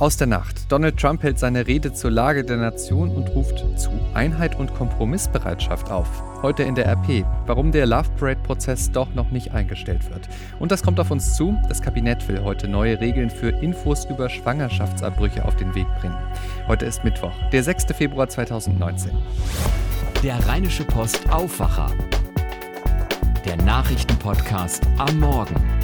Aus der Nacht. Donald Trump hält seine Rede zur Lage der Nation und ruft zu Einheit und Kompromissbereitschaft auf. Heute in der RP, warum der Love Parade-Prozess doch noch nicht eingestellt wird. Und das kommt auf uns zu. Das Kabinett will heute neue Regeln für Infos über Schwangerschaftsabbrüche auf den Weg bringen. Heute ist Mittwoch, der 6. Februar 2019. Der Rheinische Post Aufwacher. Der Nachrichtenpodcast am Morgen.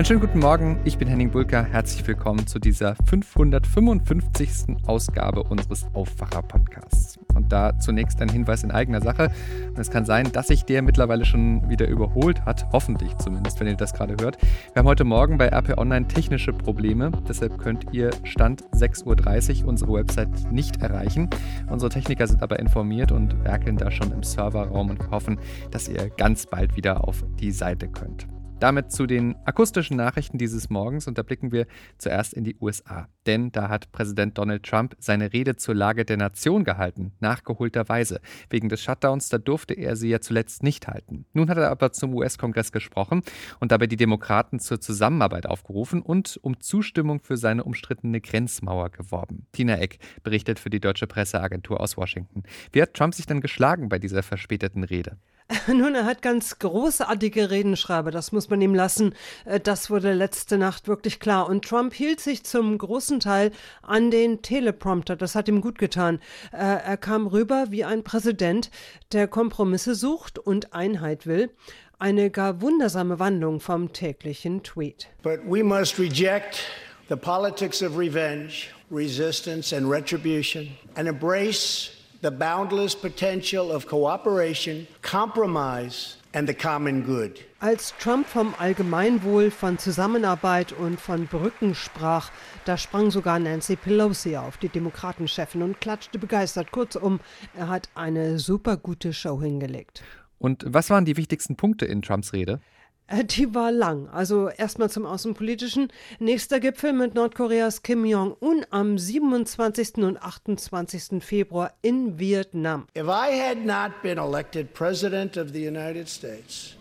Einen schönen guten Morgen, ich bin Henning Bulka. Herzlich willkommen zu dieser 555. Ausgabe unseres Aufwacher-Podcasts. Und da zunächst ein Hinweis in eigener Sache. es kann sein, dass sich der mittlerweile schon wieder überholt hat, hoffentlich zumindest, wenn ihr das gerade hört. Wir haben heute Morgen bei RP Online technische Probleme, deshalb könnt ihr Stand 6.30 Uhr unsere Website nicht erreichen. Unsere Techniker sind aber informiert und werkeln da schon im Serverraum und hoffen, dass ihr ganz bald wieder auf die Seite könnt. Damit zu den akustischen Nachrichten dieses Morgens und da blicken wir zuerst in die USA. Denn da hat Präsident Donald Trump seine Rede zur Lage der Nation gehalten, nachgeholterweise. Wegen des Shutdowns, da durfte er sie ja zuletzt nicht halten. Nun hat er aber zum US-Kongress gesprochen und dabei die Demokraten zur Zusammenarbeit aufgerufen und um Zustimmung für seine umstrittene Grenzmauer geworben. Tina Eck berichtet für die deutsche Presseagentur aus Washington. Wie hat Trump sich denn geschlagen bei dieser verspäteten Rede? Nun, er hat ganz großartige Redenschreiber, das muss man ihm lassen. Äh, das wurde letzte Nacht wirklich klar. Und Trump hielt sich zum großen Teil an den Teleprompter. Das hat ihm gut getan. Äh, er kam rüber wie ein Präsident, der Kompromisse sucht und Einheit will. Eine gar wundersame Wandlung vom täglichen Tweet. But we must reject the politics of revenge, resistance and retribution and embrace the boundless potential of cooperation, compromise and the common good. Als Trump vom Allgemeinwohl, von Zusammenarbeit und von Brücken sprach, da sprang sogar Nancy Pelosi auf, die Demokratenchefin, und klatschte begeistert. Kurzum, er hat eine super gute Show hingelegt. Und was waren die wichtigsten Punkte in Trumps Rede? Äh, die war lang. Also erstmal zum Außenpolitischen. Nächster Gipfel mit Nordkoreas Kim Jong-un am 27. und 28. Februar in Vietnam. If I had not been elected President of the United States,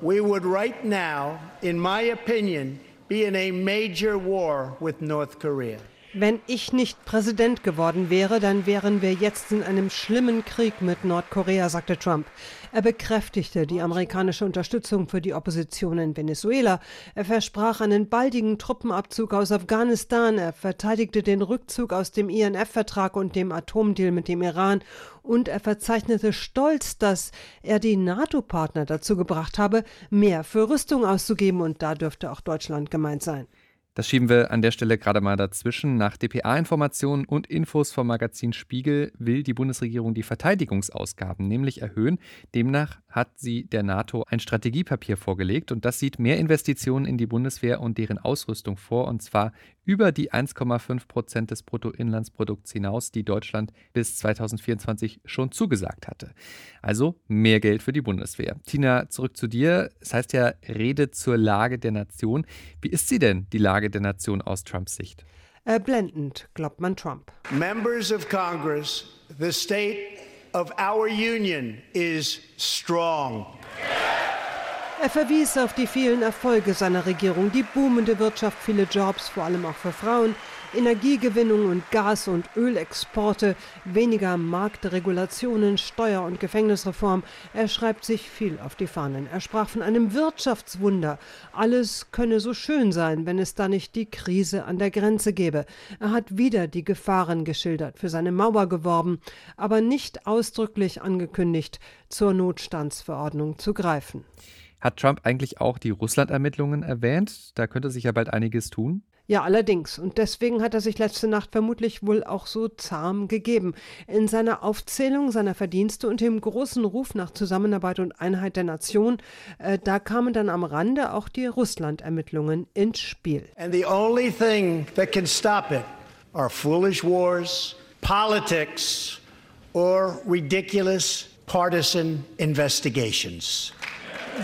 we would right now, in my opinion, be in a major war with North Korea. Wenn ich nicht Präsident geworden wäre, dann wären wir jetzt in einem schlimmen Krieg mit Nordkorea, sagte Trump. Er bekräftigte die amerikanische Unterstützung für die Opposition in Venezuela. Er versprach einen baldigen Truppenabzug aus Afghanistan. Er verteidigte den Rückzug aus dem INF-Vertrag und dem Atomdeal mit dem Iran. Und er verzeichnete stolz, dass er die NATO-Partner dazu gebracht habe, mehr für Rüstung auszugeben. Und da dürfte auch Deutschland gemeint sein. Das schieben wir an der Stelle gerade mal dazwischen. Nach dpa-Informationen und Infos vom Magazin Spiegel will die Bundesregierung die Verteidigungsausgaben nämlich erhöhen. Demnach hat sie der NATO ein Strategiepapier vorgelegt und das sieht mehr Investitionen in die Bundeswehr und deren Ausrüstung vor und zwar über die 1,5 Prozent des Bruttoinlandsprodukts hinaus, die Deutschland bis 2024 schon zugesagt hatte. Also mehr Geld für die Bundeswehr. Tina, zurück zu dir. Es heißt ja Rede zur Lage der Nation. Wie ist sie denn, die Lage der Nation aus Trumps Sicht? Äh, blendend, glaubt man Trump. Members of Congress, the state of our union is strong. Er verwies auf die vielen Erfolge seiner Regierung, die boomende Wirtschaft, viele Jobs, vor allem auch für Frauen, Energiegewinnung und Gas- und Ölexporte, weniger Marktregulationen, Steuer- und Gefängnisreform. Er schreibt sich viel auf die Fahnen. Er sprach von einem Wirtschaftswunder. Alles könne so schön sein, wenn es da nicht die Krise an der Grenze gäbe. Er hat wieder die Gefahren geschildert, für seine Mauer geworben, aber nicht ausdrücklich angekündigt, zur Notstandsverordnung zu greifen. Hat Trump eigentlich auch die Russland-Ermittlungen erwähnt? Da könnte sich ja bald einiges tun. Ja, allerdings. Und deswegen hat er sich letzte Nacht vermutlich wohl auch so zahm gegeben. In seiner Aufzählung seiner Verdienste und dem großen Ruf nach Zusammenarbeit und Einheit der Nation, äh, da kamen dann am Rande auch die Russland-Ermittlungen ins Spiel. And the only thing that can stop it are foolish wars, politics or ridiculous partisan investigations.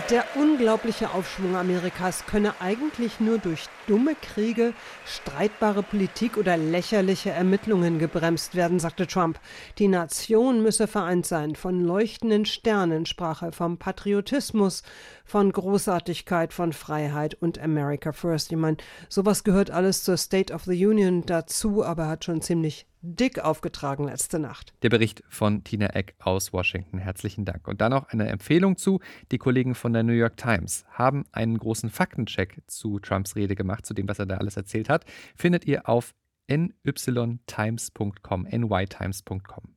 Der unglaubliche Aufschwung Amerikas könne eigentlich nur durch dumme Kriege, streitbare Politik oder lächerliche Ermittlungen gebremst werden, sagte Trump. Die Nation müsse vereint sein. Von leuchtenden Sternen sprach er vom Patriotismus, von Großartigkeit, von Freiheit und America First. Ich meine, sowas gehört alles zur State of the Union dazu, aber hat schon ziemlich dick aufgetragen letzte Nacht. Der Bericht von Tina Eck aus Washington. Herzlichen Dank. Und dann noch eine Empfehlung zu. Die Kollegen von der New York Times haben einen großen Faktencheck zu Trumps Rede gemacht, zu dem, was er da alles erzählt hat. Findet ihr auf nytimes.com, nytimes.com.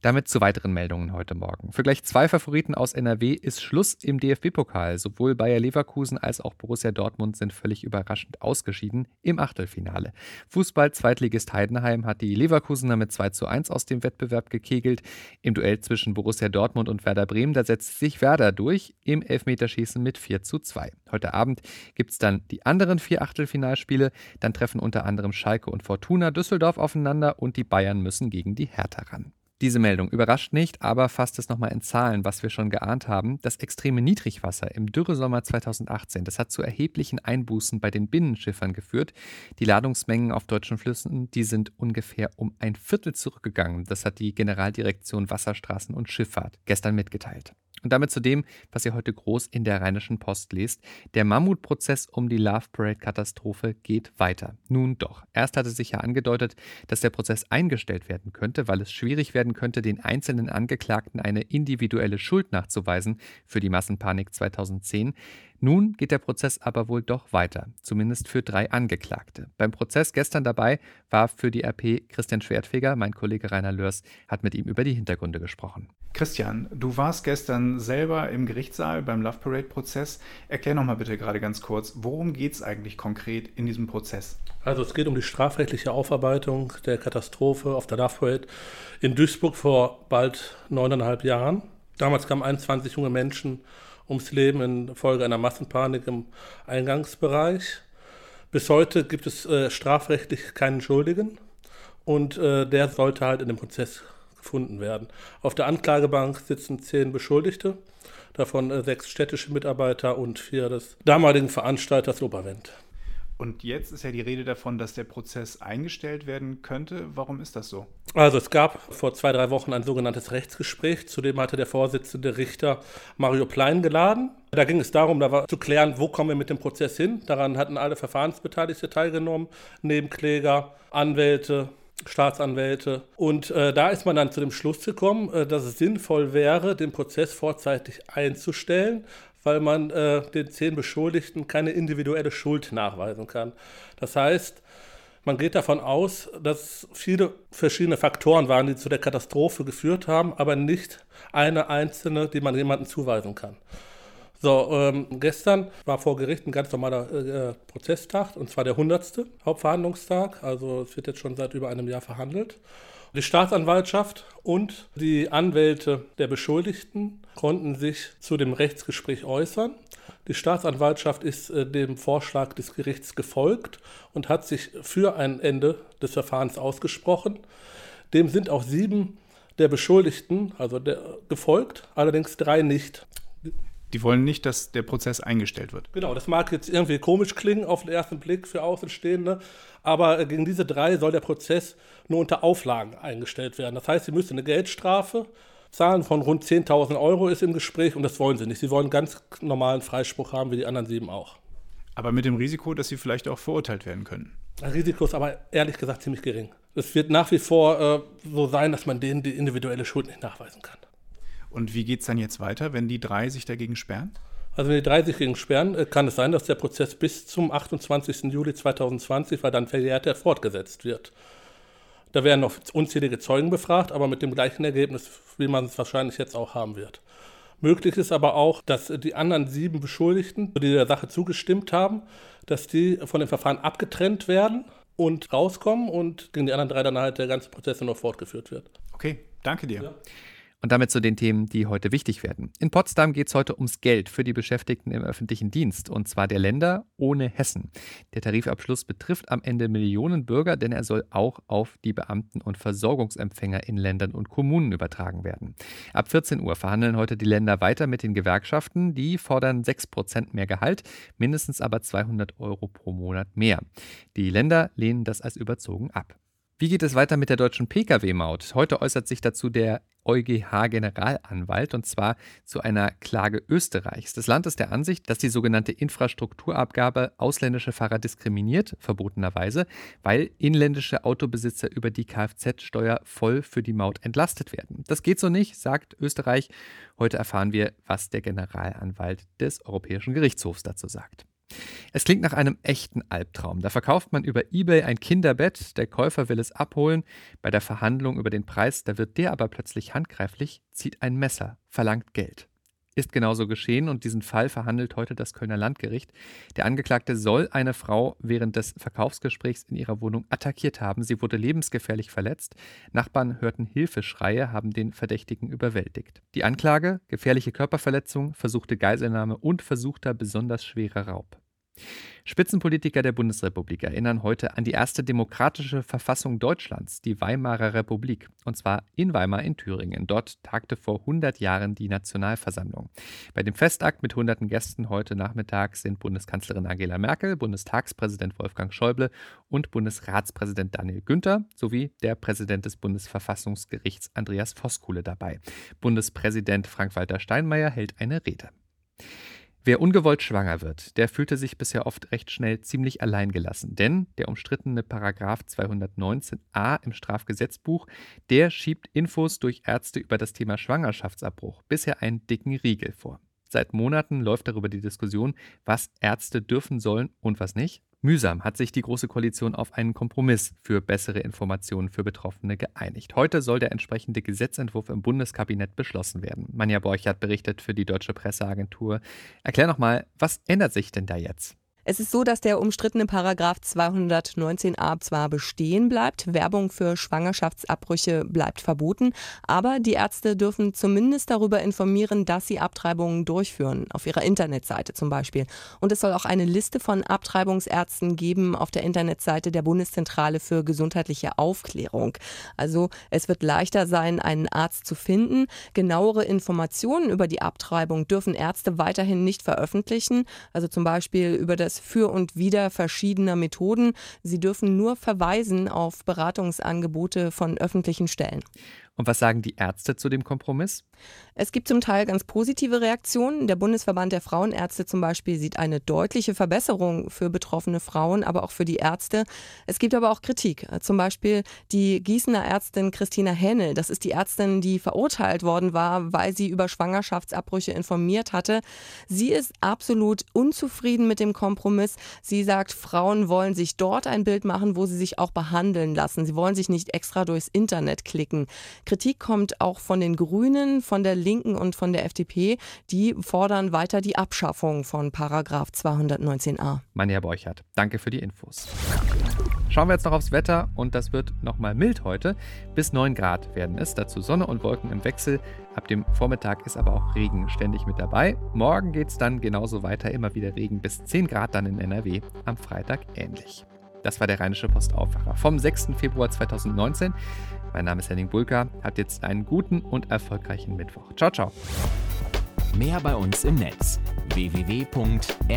Damit zu weiteren Meldungen heute Morgen. Für gleich zwei Favoriten aus NRW ist Schluss im DFB-Pokal. Sowohl Bayer Leverkusen als auch Borussia Dortmund sind völlig überraschend ausgeschieden im Achtelfinale. Fußball-Zweitligist Heidenheim hat die Leverkusener mit 2 zu 1 aus dem Wettbewerb gekegelt. Im Duell zwischen Borussia Dortmund und Werder Bremen, da setzt sich Werder durch im Elfmeterschießen mit 4 zu 2. Heute Abend gibt es dann die anderen vier Achtelfinalspiele. Dann treffen unter anderem Schalke und Fortuna Düsseldorf aufeinander und die Bayern müssen gegen die Hertha ran. Diese Meldung überrascht nicht, aber fasst es nochmal in Zahlen, was wir schon geahnt haben. Das extreme Niedrigwasser im Dürresommer 2018, das hat zu erheblichen Einbußen bei den Binnenschiffern geführt. Die Ladungsmengen auf deutschen Flüssen, die sind ungefähr um ein Viertel zurückgegangen. Das hat die Generaldirektion Wasserstraßen und Schifffahrt gestern mitgeteilt. Und damit zu dem, was ihr heute groß in der Rheinischen Post lest. Der Mammutprozess um die Love Parade-Katastrophe geht weiter. Nun doch. Erst hatte sich ja angedeutet, dass der Prozess eingestellt werden könnte, weil es schwierig werden könnte, den einzelnen Angeklagten eine individuelle Schuld nachzuweisen für die Massenpanik 2010. Nun geht der Prozess aber wohl doch weiter, zumindest für drei Angeklagte. Beim Prozess gestern dabei war für die RP Christian Schwertfeger, mein Kollege Rainer Lörs hat mit ihm über die Hintergründe gesprochen. Christian, du warst gestern selber im Gerichtssaal beim Love Parade-Prozess. Erklär noch mal bitte gerade ganz kurz, worum geht es eigentlich konkret in diesem Prozess? Also es geht um die strafrechtliche Aufarbeitung der Katastrophe auf der Love Parade in Duisburg vor bald neuneinhalb Jahren. Damals kamen 21 junge Menschen ums Leben infolge einer Massenpanik im Eingangsbereich. Bis heute gibt es äh, strafrechtlich keinen Schuldigen und äh, der sollte halt in dem Prozess gefunden werden. Auf der Anklagebank sitzen zehn Beschuldigte, davon äh, sechs städtische Mitarbeiter und vier des damaligen Veranstalters Oberwend. Und jetzt ist ja die Rede davon, dass der Prozess eingestellt werden könnte. Warum ist das so? Also es gab vor zwei, drei Wochen ein sogenanntes Rechtsgespräch. Zudem hatte der Vorsitzende Richter Mario Plein geladen. Da ging es darum, da war zu klären, wo kommen wir mit dem Prozess hin. Daran hatten alle Verfahrensbeteiligte teilgenommen, Nebenkläger, Anwälte, Staatsanwälte. Und äh, da ist man dann zu dem Schluss gekommen, äh, dass es sinnvoll wäre, den Prozess vorzeitig einzustellen, weil man äh, den zehn Beschuldigten keine individuelle Schuld nachweisen kann. Das heißt, man geht davon aus, dass viele verschiedene Faktoren waren, die zu der Katastrophe geführt haben, aber nicht eine einzelne, die man jemandem zuweisen kann. So, ähm, gestern war vor Gericht ein ganz normaler äh, Prozesstag, und zwar der 100. Hauptverhandlungstag. Also es wird jetzt schon seit über einem Jahr verhandelt. Die Staatsanwaltschaft und die Anwälte der Beschuldigten konnten sich zu dem Rechtsgespräch äußern. Die Staatsanwaltschaft ist äh, dem Vorschlag des Gerichts gefolgt und hat sich für ein Ende des Verfahrens ausgesprochen. Dem sind auch sieben der Beschuldigten, also der, gefolgt, allerdings drei nicht. Die wollen nicht, dass der Prozess eingestellt wird. Genau, das mag jetzt irgendwie komisch klingen auf den ersten Blick für Außenstehende, aber gegen diese drei soll der Prozess nur unter Auflagen eingestellt werden. Das heißt, sie müssen eine Geldstrafe zahlen von rund 10.000 Euro ist im Gespräch und das wollen sie nicht. Sie wollen ganz normalen Freispruch haben, wie die anderen sieben auch. Aber mit dem Risiko, dass sie vielleicht auch verurteilt werden können. Das Risiko ist aber ehrlich gesagt ziemlich gering. Es wird nach wie vor äh, so sein, dass man denen die individuelle Schuld nicht nachweisen kann. Und wie geht es dann jetzt weiter, wenn die drei sich dagegen sperren? Also wenn die drei sich gegen sperren, äh, kann es sein, dass der Prozess bis zum 28. Juli 2020, weil dann verjährt er, fortgesetzt wird. Da werden noch unzählige Zeugen befragt, aber mit dem gleichen Ergebnis, wie man es wahrscheinlich jetzt auch haben wird. Möglich ist aber auch, dass die anderen sieben Beschuldigten, die der Sache zugestimmt haben, dass die von dem Verfahren abgetrennt werden und rauskommen und gegen die anderen drei dann halt der ganze Prozess nur fortgeführt wird. Okay, danke dir. Ja. Und damit zu den Themen, die heute wichtig werden. In Potsdam geht es heute ums Geld für die Beschäftigten im öffentlichen Dienst, und zwar der Länder ohne Hessen. Der Tarifabschluss betrifft am Ende Millionen Bürger, denn er soll auch auf die Beamten und Versorgungsempfänger in Ländern und Kommunen übertragen werden. Ab 14 Uhr verhandeln heute die Länder weiter mit den Gewerkschaften. Die fordern 6 Prozent mehr Gehalt, mindestens aber 200 Euro pro Monat mehr. Die Länder lehnen das als überzogen ab. Wie geht es weiter mit der deutschen Pkw-Maut? Heute äußert sich dazu der EuGH-Generalanwalt und zwar zu einer Klage Österreichs. Das Land ist der Ansicht, dass die sogenannte Infrastrukturabgabe ausländische Fahrer diskriminiert, verbotenerweise, weil inländische Autobesitzer über die Kfz-Steuer voll für die Maut entlastet werden. Das geht so nicht, sagt Österreich. Heute erfahren wir, was der Generalanwalt des Europäischen Gerichtshofs dazu sagt. Es klingt nach einem echten Albtraum. Da verkauft man über eBay ein Kinderbett, der Käufer will es abholen. Bei der Verhandlung über den Preis, da wird der aber plötzlich handgreiflich, zieht ein Messer, verlangt Geld. Ist genauso geschehen und diesen Fall verhandelt heute das Kölner Landgericht. Der Angeklagte soll eine Frau während des Verkaufsgesprächs in ihrer Wohnung attackiert haben. Sie wurde lebensgefährlich verletzt. Nachbarn hörten Hilfeschreie, haben den Verdächtigen überwältigt. Die Anklage: gefährliche Körperverletzung, versuchte Geiselnahme und versuchter besonders schwerer Raub. Spitzenpolitiker der Bundesrepublik erinnern heute an die erste demokratische Verfassung Deutschlands, die Weimarer Republik, und zwar in Weimar in Thüringen. Dort tagte vor 100 Jahren die Nationalversammlung. Bei dem Festakt mit hunderten Gästen heute Nachmittag sind Bundeskanzlerin Angela Merkel, Bundestagspräsident Wolfgang Schäuble und Bundesratspräsident Daniel Günther sowie der Präsident des Bundesverfassungsgerichts Andreas Voskuhle dabei. Bundespräsident Frank-Walter Steinmeier hält eine Rede. Wer ungewollt schwanger wird, der fühlte sich bisher oft recht schnell ziemlich alleingelassen, denn der umstrittene Paragraph 219a im Strafgesetzbuch, der schiebt Infos durch Ärzte über das Thema Schwangerschaftsabbruch bisher einen dicken Riegel vor. Seit Monaten läuft darüber die Diskussion, was Ärzte dürfen sollen und was nicht. Mühsam hat sich die Große Koalition auf einen Kompromiss für bessere Informationen für Betroffene geeinigt. Heute soll der entsprechende Gesetzentwurf im Bundeskabinett beschlossen werden. Manja Borchert berichtet für die Deutsche Presseagentur. Erklär nochmal, was ändert sich denn da jetzt? Es ist so, dass der umstrittene Paragraph 219a zwar bestehen bleibt, Werbung für Schwangerschaftsabbrüche bleibt verboten, aber die Ärzte dürfen zumindest darüber informieren, dass sie Abtreibungen durchführen, auf ihrer Internetseite zum Beispiel. Und es soll auch eine Liste von Abtreibungsärzten geben auf der Internetseite der Bundeszentrale für gesundheitliche Aufklärung. Also es wird leichter sein, einen Arzt zu finden. Genauere Informationen über die Abtreibung dürfen Ärzte weiterhin nicht veröffentlichen, also zum Beispiel über das für und Wider verschiedener Methoden. Sie dürfen nur verweisen auf Beratungsangebote von öffentlichen Stellen. Und was sagen die Ärzte zu dem Kompromiss? Es gibt zum Teil ganz positive Reaktionen. Der Bundesverband der Frauenärzte zum Beispiel sieht eine deutliche Verbesserung für betroffene Frauen, aber auch für die Ärzte. Es gibt aber auch Kritik. Zum Beispiel die Gießener Ärztin Christina Hennel. Das ist die Ärztin, die verurteilt worden war, weil sie über Schwangerschaftsabbrüche informiert hatte. Sie ist absolut unzufrieden mit dem Kompromiss. Sie sagt, Frauen wollen sich dort ein Bild machen, wo sie sich auch behandeln lassen. Sie wollen sich nicht extra durchs Internet klicken. Kritik kommt auch von den Grünen, von der Linken und von der FDP. Die fordern weiter die Abschaffung von Paragraph 219a. Manja Borchert, danke für die Infos. Schauen wir jetzt noch aufs Wetter und das wird nochmal mild heute. Bis 9 Grad werden es. Dazu Sonne und Wolken im Wechsel. Ab dem Vormittag ist aber auch Regen ständig mit dabei. Morgen geht es dann genauso weiter. Immer wieder Regen bis 10 Grad dann in NRW. Am Freitag ähnlich. Das war der Rheinische Postaufwacher vom 6. Februar 2019. Mein Name ist Henning Bulka. Habt jetzt einen guten und erfolgreichen Mittwoch. Ciao, ciao. Mehr bei uns im Netz www.rp-online.de